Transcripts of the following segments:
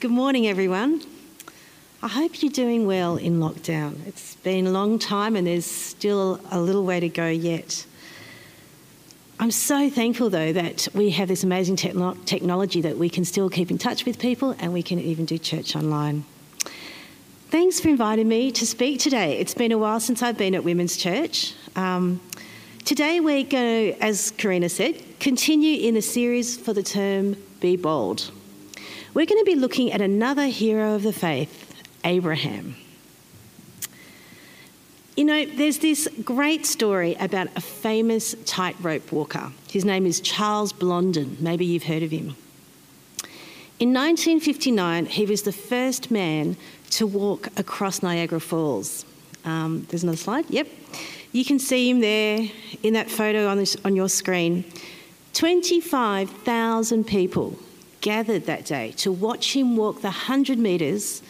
Good morning, everyone. I hope you're doing well in lockdown. It's been a long time and there's still a little way to go yet. I'm so thankful, though, that we have this amazing techno- technology that we can still keep in touch with people and we can even do church online. Thanks for inviting me to speak today. It's been a while since I've been at Women's Church. Um, today, we're going to, as Karina said, continue in a series for the term Be Bold. We're going to be looking at another hero of the faith, Abraham. You know, there's this great story about a famous tightrope walker. His name is Charles Blondin. Maybe you've heard of him. In 1959, he was the first man to walk across Niagara Falls. Um, there's another slide. Yep. You can see him there in that photo on, this, on your screen. 25,000 people gathered that day to watch him walk the 100 metres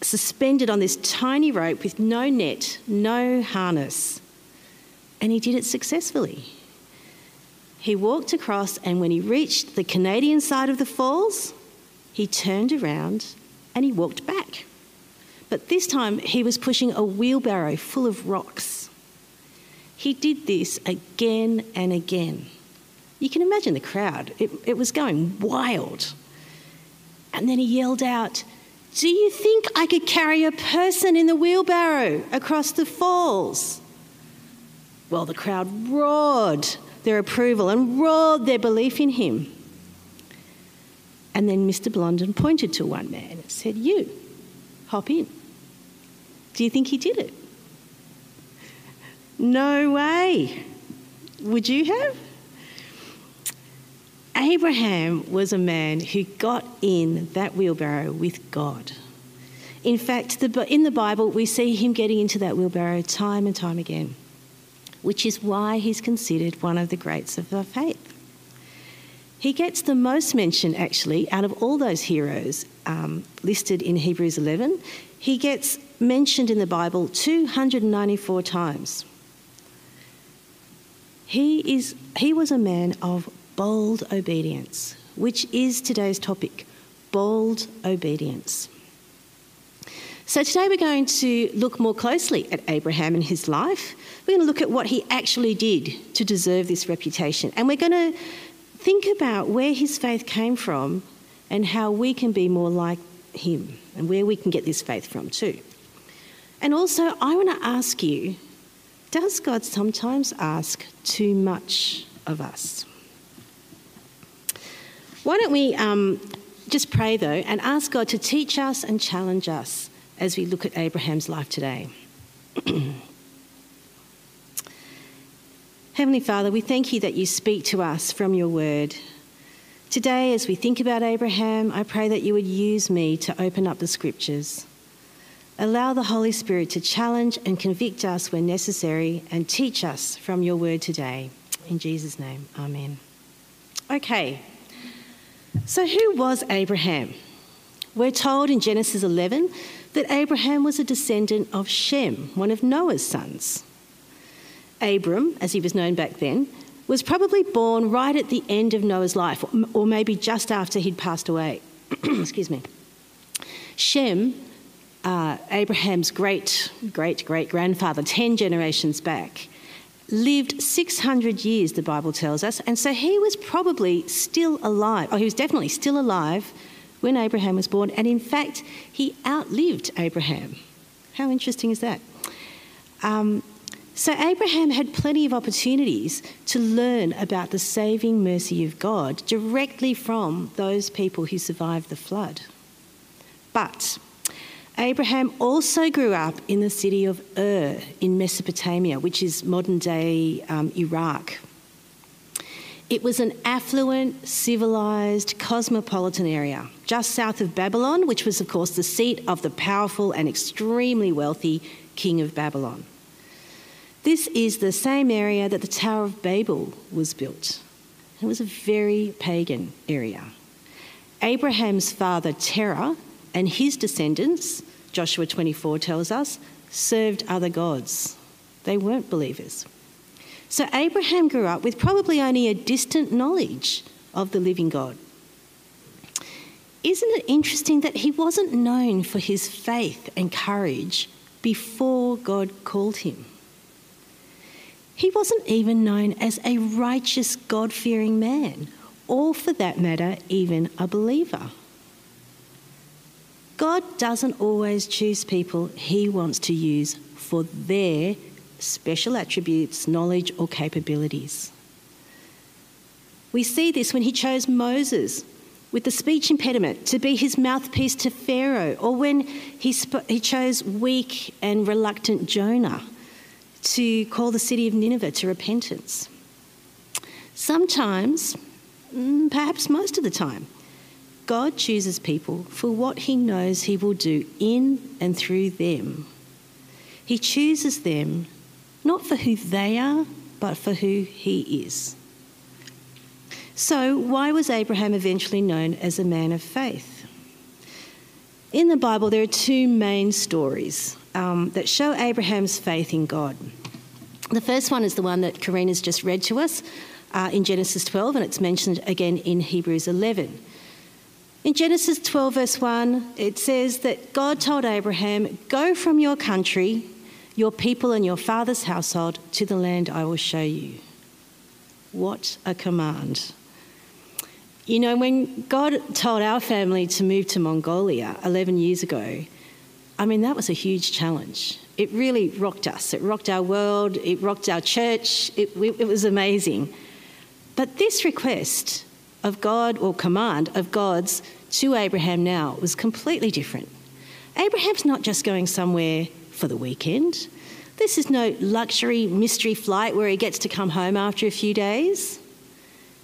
suspended on this tiny rope with no net, no harness. And he did it successfully. He walked across, and when he reached the Canadian side of the falls, he turned around and he walked back. But this time he was pushing a wheelbarrow full of rocks. He did this again and again. You can imagine the crowd, it, it was going wild. And then he yelled out, Do you think I could carry a person in the wheelbarrow across the falls? Well, the crowd roared their approval and roared their belief in him. And then Mr. Blondin pointed to one man and said, You, hop in. Do you think he did it? No way. Would you have? Abraham was a man who got in that wheelbarrow with God. In fact, the, in the Bible, we see him getting into that wheelbarrow time and time again, which is why he's considered one of the greats of the faith. He gets the most mention, actually, out of all those heroes um, listed in Hebrews 11. He gets mentioned in the Bible 294 times. He, is, he was a man of bold obedience, which is today's topic bold obedience. So, today we're going to look more closely at Abraham and his life. We're going to look at what he actually did to deserve this reputation. And we're going to think about where his faith came from and how we can be more like him and where we can get this faith from too. And also, I want to ask you does God sometimes ask too much of us? Why don't we um, just pray, though, and ask God to teach us and challenge us as we look at Abraham's life today? Heavenly Father, we thank you that you speak to us from your word. Today, as we think about Abraham, I pray that you would use me to open up the scriptures. Allow the Holy Spirit to challenge and convict us when necessary and teach us from your word today. In Jesus' name, amen. Okay, so, who was Abraham? We're told in Genesis 11 that Abraham was a descendant of Shem, one of Noah's sons. Abram, as he was known back then, was probably born right at the end of Noah's life, or maybe just after he'd passed away. Excuse me. Shem, uh, Abraham's great great great grandfather, 10 generations back, lived 600 years, the Bible tells us, and so he was probably still alive. Oh, he was definitely still alive when Abraham was born, and in fact, he outlived Abraham. How interesting is that? Um, so, Abraham had plenty of opportunities to learn about the saving mercy of God directly from those people who survived the flood. But Abraham also grew up in the city of Ur in Mesopotamia, which is modern day um, Iraq. It was an affluent, civilized, cosmopolitan area just south of Babylon, which was, of course, the seat of the powerful and extremely wealthy king of Babylon. This is the same area that the Tower of Babel was built. It was a very pagan area. Abraham's father, Terah, and his descendants, Joshua 24 tells us, served other gods. They weren't believers. So Abraham grew up with probably only a distant knowledge of the living God. isn't it interesting that he wasn't known for his faith and courage before God called him? He wasn't even known as a righteous, God fearing man, or for that matter, even a believer. God doesn't always choose people he wants to use for their special attributes, knowledge, or capabilities. We see this when he chose Moses with the speech impediment to be his mouthpiece to Pharaoh, or when he, sp- he chose weak and reluctant Jonah to call the city of Nineveh to repentance. Sometimes, mm, perhaps most of the time, God chooses people for what he knows he will do in and through them. He chooses them not for who they are, but for who he is. So, why was Abraham eventually known as a man of faith? In the Bible, there are two main stories um, that show Abraham's faith in God. The first one is the one that Karina's just read to us uh, in Genesis 12, and it's mentioned again in Hebrews 11. In Genesis 12, verse 1, it says that God told Abraham, Go from your country, your people, and your father's household to the land I will show you. What a command. You know, when God told our family to move to Mongolia 11 years ago, I mean, that was a huge challenge. It really rocked us. It rocked our world, it rocked our church, it, it was amazing. But this request of God, or command of God's to Abraham now was completely different. Abraham's not just going somewhere for the weekend. This is no luxury mystery flight where he gets to come home after a few days.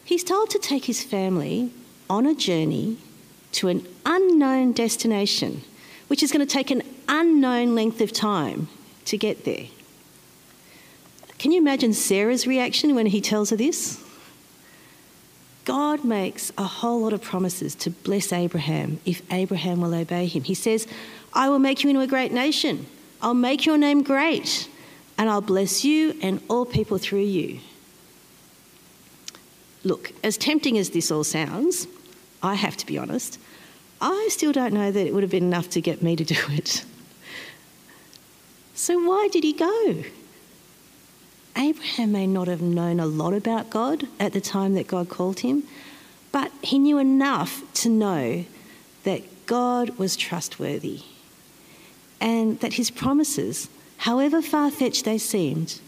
He's told to take his family on a journey to an unknown destination which is going to take an unknown length of time to get there. Can you imagine Sarah's reaction when he tells her this? God makes a whole lot of promises to bless Abraham if Abraham will obey him. He says, I will make you into a great nation. I'll make your name great, and I'll bless you and all people through you. Look, as tempting as this all sounds, I have to be honest, I still don't know that it would have been enough to get me to do it. So, why did he go? Abraham may not have known a lot about God at the time that God called him, but he knew enough to know that God was trustworthy and that his promises, however far fetched they seemed,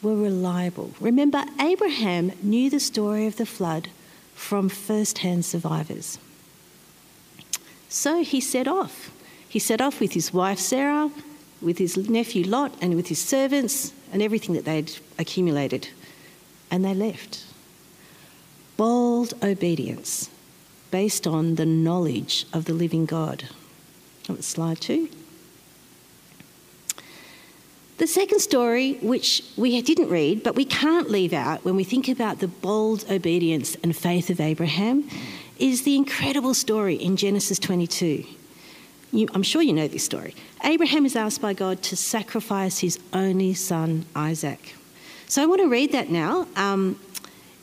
were reliable. Remember, Abraham knew the story of the flood from first hand survivors. So he set off. He set off with his wife Sarah, with his nephew Lot, and with his servants and everything that they'd accumulated. And they left. Bold obedience based on the knowledge of the living God. Slide two. The second story, which we didn't read, but we can't leave out when we think about the bold obedience and faith of Abraham, is the incredible story in Genesis 22. You, I'm sure you know this story. Abraham is asked by God to sacrifice his only son, Isaac. So I want to read that now. Um,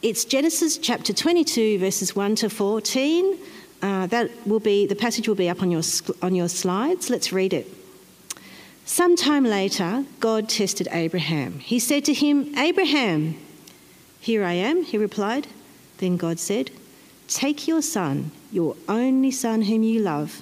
it's Genesis chapter 22, verses 1 to 14. Uh, that will be the passage will be up on your on your slides. Let's read it. Sometime later, God tested Abraham. He said to him, "Abraham." "Here I am," he replied. Then God said, Take your son, your only son whom you love,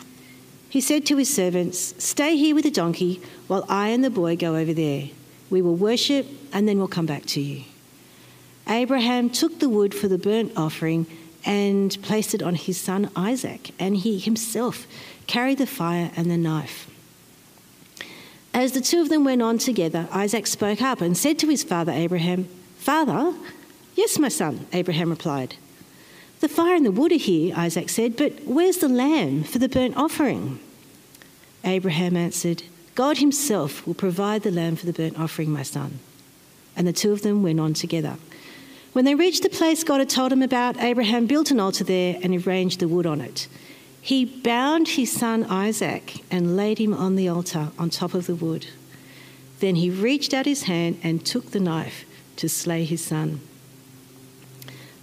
He said to his servants, Stay here with the donkey while I and the boy go over there. We will worship and then we'll come back to you. Abraham took the wood for the burnt offering and placed it on his son Isaac, and he himself carried the fire and the knife. As the two of them went on together, Isaac spoke up and said to his father Abraham, Father? Yes, my son, Abraham replied. The fire and the wood are here, Isaac said, but where's the lamb for the burnt offering? Abraham answered, God himself will provide the lamb for the burnt offering, my son. And the two of them went on together. When they reached the place God had told him about, Abraham built an altar there and arranged the wood on it. He bound his son Isaac and laid him on the altar on top of the wood. Then he reached out his hand and took the knife to slay his son.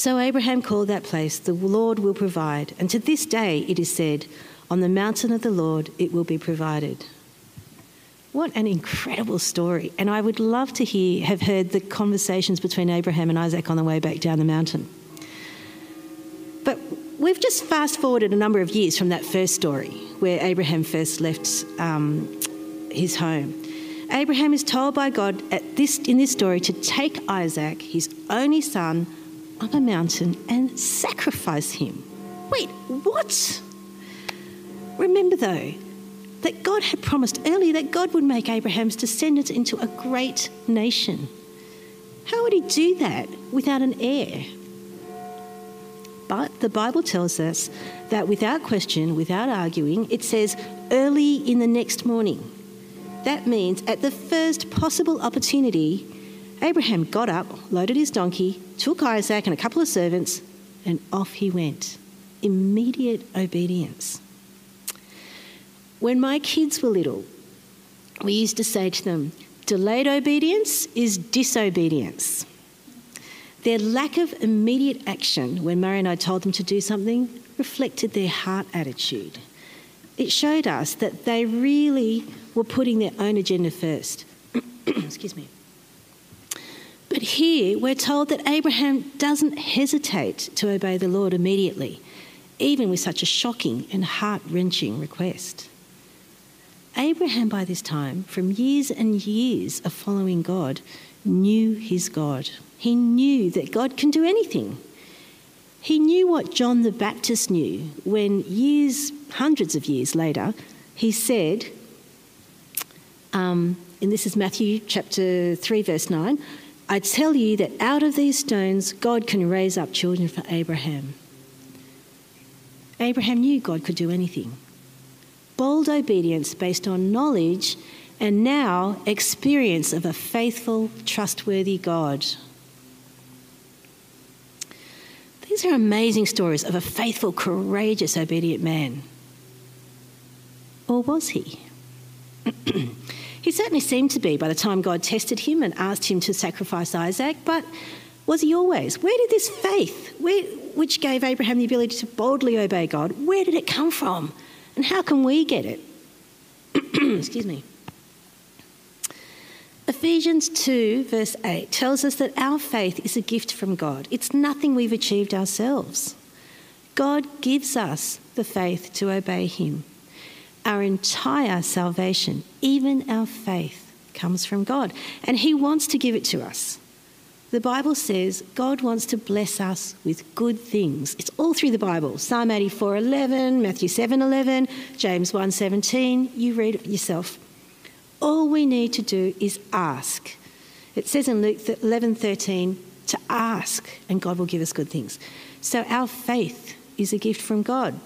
So Abraham called that place, The Lord will provide, and to this day it is said, On the mountain of the Lord it will be provided. What an incredible story. And I would love to hear, have heard the conversations between Abraham and Isaac on the way back down the mountain. But we've just fast forwarded a number of years from that first story where Abraham first left um, his home. Abraham is told by God at this, in this story to take Isaac, his only son, up a mountain and sacrifice him. Wait, what? Remember, though, that God had promised earlier that God would make Abraham's descendants into a great nation. How would he do that without an heir? But the Bible tells us that without question, without arguing, it says early in the next morning. That means at the first possible opportunity, Abraham got up, loaded his donkey, took Isaac and a couple of servants, and off he went. Immediate obedience. When my kids were little, we used to say to them, delayed obedience is disobedience. Their lack of immediate action when Murray and I told them to do something reflected their heart attitude. It showed us that they really were putting their own agenda first. Excuse me. But here we're told that Abraham doesn't hesitate to obey the Lord immediately, even with such a shocking and heart wrenching request. Abraham, by this time, from years and years of following God, knew his God. He knew that God can do anything. He knew what John the Baptist knew when, years, hundreds of years later, he said, um, and this is Matthew chapter 3, verse 9 I tell you that out of these stones, God can raise up children for Abraham. Abraham knew God could do anything bold obedience based on knowledge and now experience of a faithful, trustworthy God. These are amazing stories of a faithful, courageous, obedient man. Or was he? he certainly seemed to be by the time God tested him and asked him to sacrifice Isaac, but was he always? Where did this faith, where, which gave Abraham the ability to boldly obey God, where did it come from? And how can we get it? Excuse me. Ephesians 2, verse 8, tells us that our faith is a gift from God. It's nothing we've achieved ourselves. God gives us the faith to obey Him. Our entire salvation, even our faith, comes from God, and He wants to give it to us. The Bible says God wants to bless us with good things. It's all through the Bible. Psalm 84:11, Matthew 7:11, James 1:17. You read it yourself. All we need to do is ask. It says in Luke 11:13 to ask and God will give us good things. So our faith is a gift from God.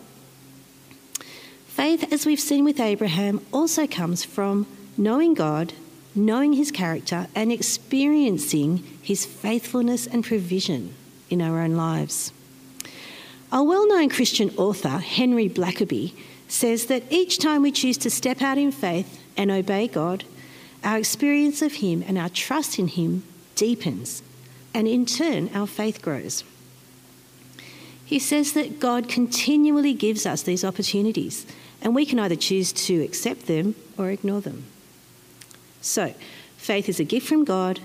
Faith, as we've seen with Abraham, also comes from knowing God knowing his character and experiencing his faithfulness and provision in our own lives. A well known Christian author, Henry Blackaby, says that each time we choose to step out in faith and obey God, our experience of Him and our trust in Him deepens, and in turn, our faith grows. He says that God continually gives us these opportunities, and we can either choose to accept them or ignore them. So, faith is a gift from God.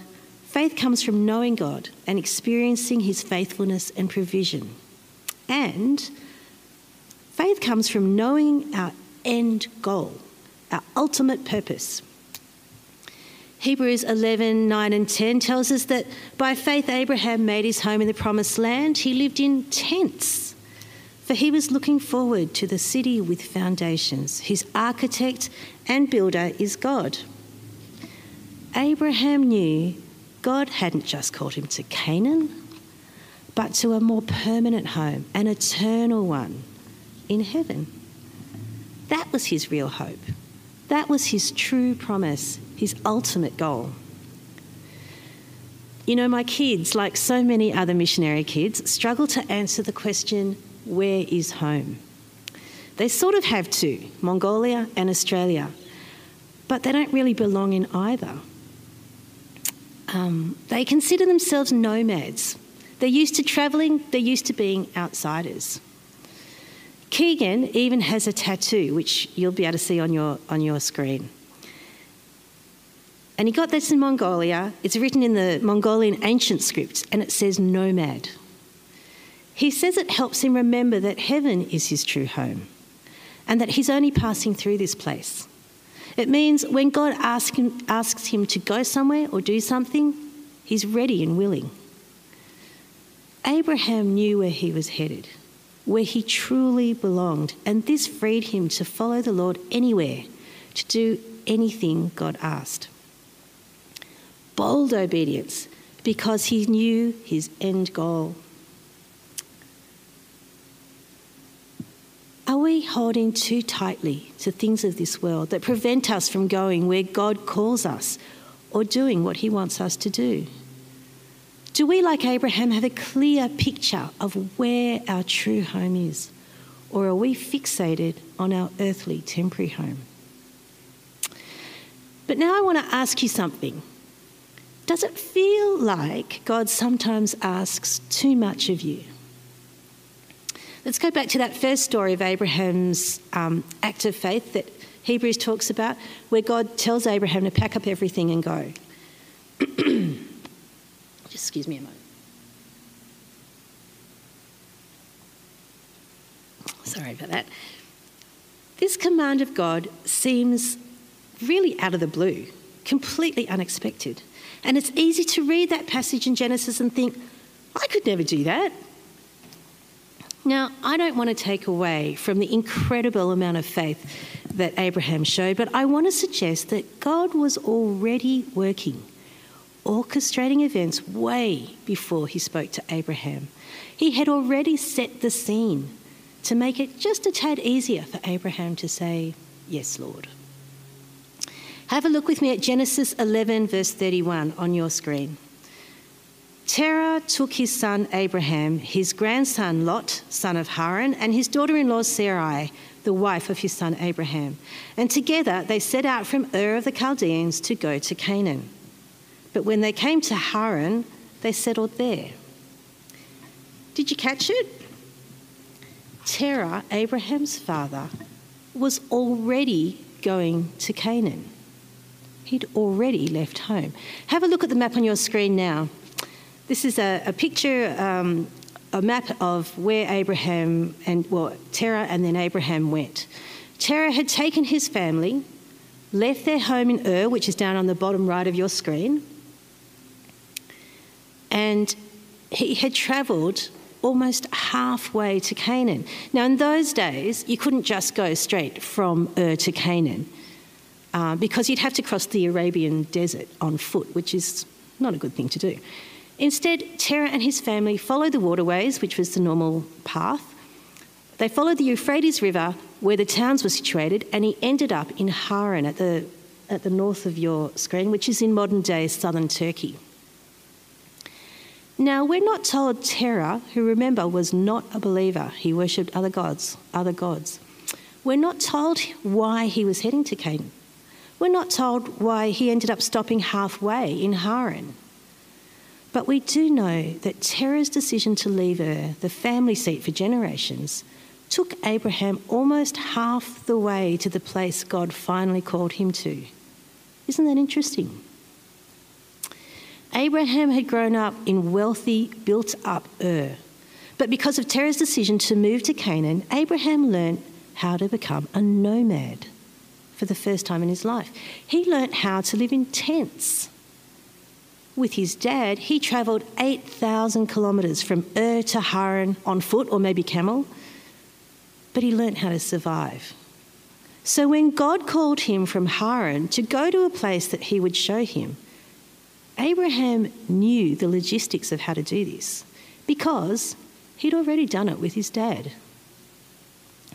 Faith comes from knowing God and experiencing his faithfulness and provision. And faith comes from knowing our end goal, our ultimate purpose. Hebrews 11, 9 and 10 tells us that by faith Abraham made his home in the promised land. He lived in tents, for he was looking forward to the city with foundations. His architect and builder is God. Abraham knew God hadn't just called him to Canaan, but to a more permanent home, an eternal one in heaven. That was his real hope. That was his true promise, his ultimate goal. You know, my kids, like so many other missionary kids, struggle to answer the question, where is home? They sort of have two, Mongolia and Australia, but they don't really belong in either. Um, they consider themselves nomads. They're used to travelling, they're used to being outsiders. Keegan even has a tattoo, which you'll be able to see on your, on your screen. And he got this in Mongolia. It's written in the Mongolian ancient script, and it says nomad. He says it helps him remember that heaven is his true home and that he's only passing through this place. It means when God ask him, asks him to go somewhere or do something, he's ready and willing. Abraham knew where he was headed, where he truly belonged, and this freed him to follow the Lord anywhere, to do anything God asked. Bold obedience because he knew his end goal. Are we holding too tightly to things of this world that prevent us from going where God calls us or doing what He wants us to do? Do we, like Abraham, have a clear picture of where our true home is? Or are we fixated on our earthly temporary home? But now I want to ask you something. Does it feel like God sometimes asks too much of you? Let's go back to that first story of Abraham's um, act of faith that Hebrews talks about, where God tells Abraham to pack up everything and go. Just excuse me a moment. Sorry about that. This command of God seems really out of the blue, completely unexpected. And it's easy to read that passage in Genesis and think, I could never do that. Now, I don't want to take away from the incredible amount of faith that Abraham showed, but I want to suggest that God was already working, orchestrating events way before he spoke to Abraham. He had already set the scene to make it just a tad easier for Abraham to say, Yes, Lord. Have a look with me at Genesis 11, verse 31 on your screen. Terah took his son Abraham, his grandson Lot, son of Haran, and his daughter in law Sarai, the wife of his son Abraham. And together they set out from Ur of the Chaldeans to go to Canaan. But when they came to Haran, they settled there. Did you catch it? Terah, Abraham's father, was already going to Canaan. He'd already left home. Have a look at the map on your screen now. This is a, a picture, um, a map of where Abraham and, well, Terah and then Abraham went. Terah had taken his family, left their home in Ur, which is down on the bottom right of your screen, and he had travelled almost halfway to Canaan. Now, in those days, you couldn't just go straight from Ur to Canaan uh, because you'd have to cross the Arabian desert on foot, which is not a good thing to do. Instead, Terah and his family followed the waterways, which was the normal path. They followed the Euphrates River, where the towns were situated, and he ended up in Haran at the, at the north of your screen, which is in modern day southern Turkey. Now, we're not told Terah, who remember was not a believer, he worshipped other gods, other gods. We're not told why he was heading to Canaan. We're not told why he ended up stopping halfway in Haran. But we do know that Terah's decision to leave Ur, the family seat for generations, took Abraham almost half the way to the place God finally called him to. Isn't that interesting? Abraham had grown up in wealthy, built up Ur. But because of Terah's decision to move to Canaan, Abraham learnt how to become a nomad for the first time in his life. He learnt how to live in tents. With his dad, he travelled 8,000 kilometres from Ur to Haran on foot or maybe camel, but he learnt how to survive. So when God called him from Haran to go to a place that he would show him, Abraham knew the logistics of how to do this because he'd already done it with his dad.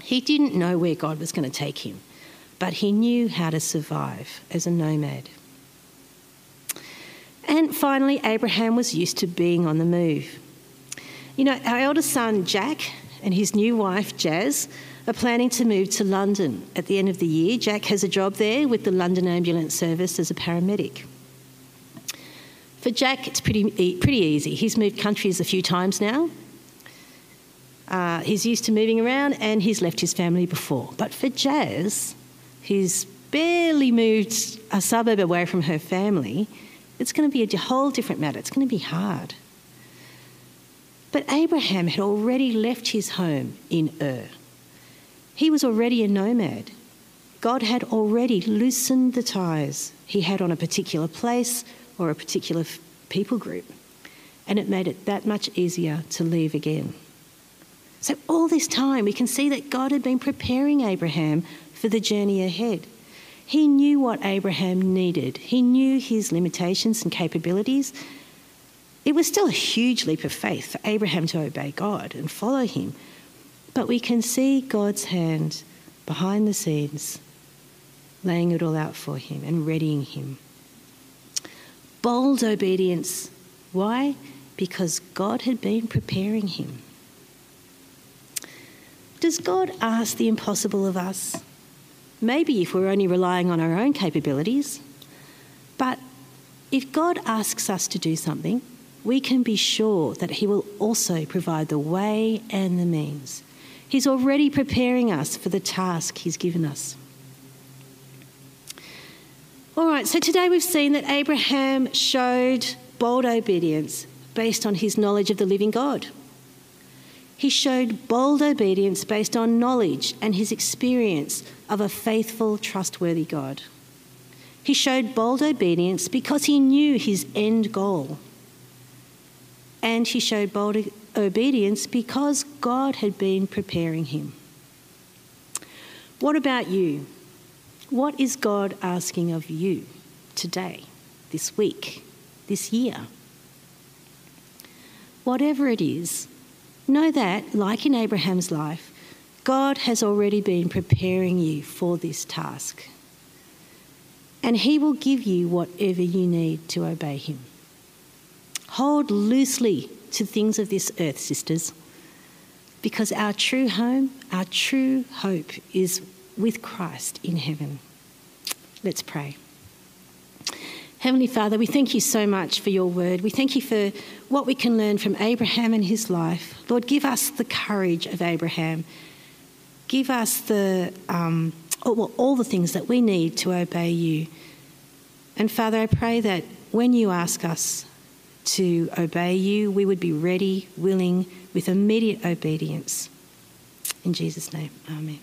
He didn't know where God was going to take him, but he knew how to survive as a nomad. And finally, Abraham was used to being on the move. You know, our eldest son, Jack, and his new wife, Jazz, are planning to move to London at the end of the year. Jack has a job there with the London Ambulance Service as a paramedic. For Jack, it's pretty, pretty easy. He's moved countries a few times now. Uh, he's used to moving around and he's left his family before. But for Jazz, who's barely moved a suburb away from her family, it's going to be a whole different matter. It's going to be hard. But Abraham had already left his home in Ur. He was already a nomad. God had already loosened the ties he had on a particular place or a particular people group, and it made it that much easier to leave again. So, all this time, we can see that God had been preparing Abraham for the journey ahead. He knew what Abraham needed, he knew his limitations and capabilities. It was still a huge leap of faith for Abraham to obey God and follow him. But we can see God's hand behind the scenes, laying it all out for him and readying him. Bold obedience. Why? Because God had been preparing him. Does God ask the impossible of us? Maybe if we're only relying on our own capabilities. But if God asks us to do something, we can be sure that He will also provide the way and the means. He's already preparing us for the task He's given us. All right, so today we've seen that Abraham showed bold obedience based on his knowledge of the living God. He showed bold obedience based on knowledge and his experience of a faithful, trustworthy God. He showed bold obedience because he knew his end goal. And he showed bold obedience because God had been preparing him. What about you? What is God asking of you today, this week, this year? Whatever it is, know that, like in Abraham's life, God has already been preparing you for this task. And He will give you whatever you need to obey Him. Hold loosely to things of this earth, sisters, because our true home, our true hope is with Christ in heaven. Let's pray. Heavenly Father, we thank you so much for your word. We thank you for what we can learn from Abraham and his life. Lord, give us the courage of Abraham. Give us the, um, all, all the things that we need to obey you. And Father, I pray that when you ask us to obey you, we would be ready, willing, with immediate obedience. In Jesus' name, amen.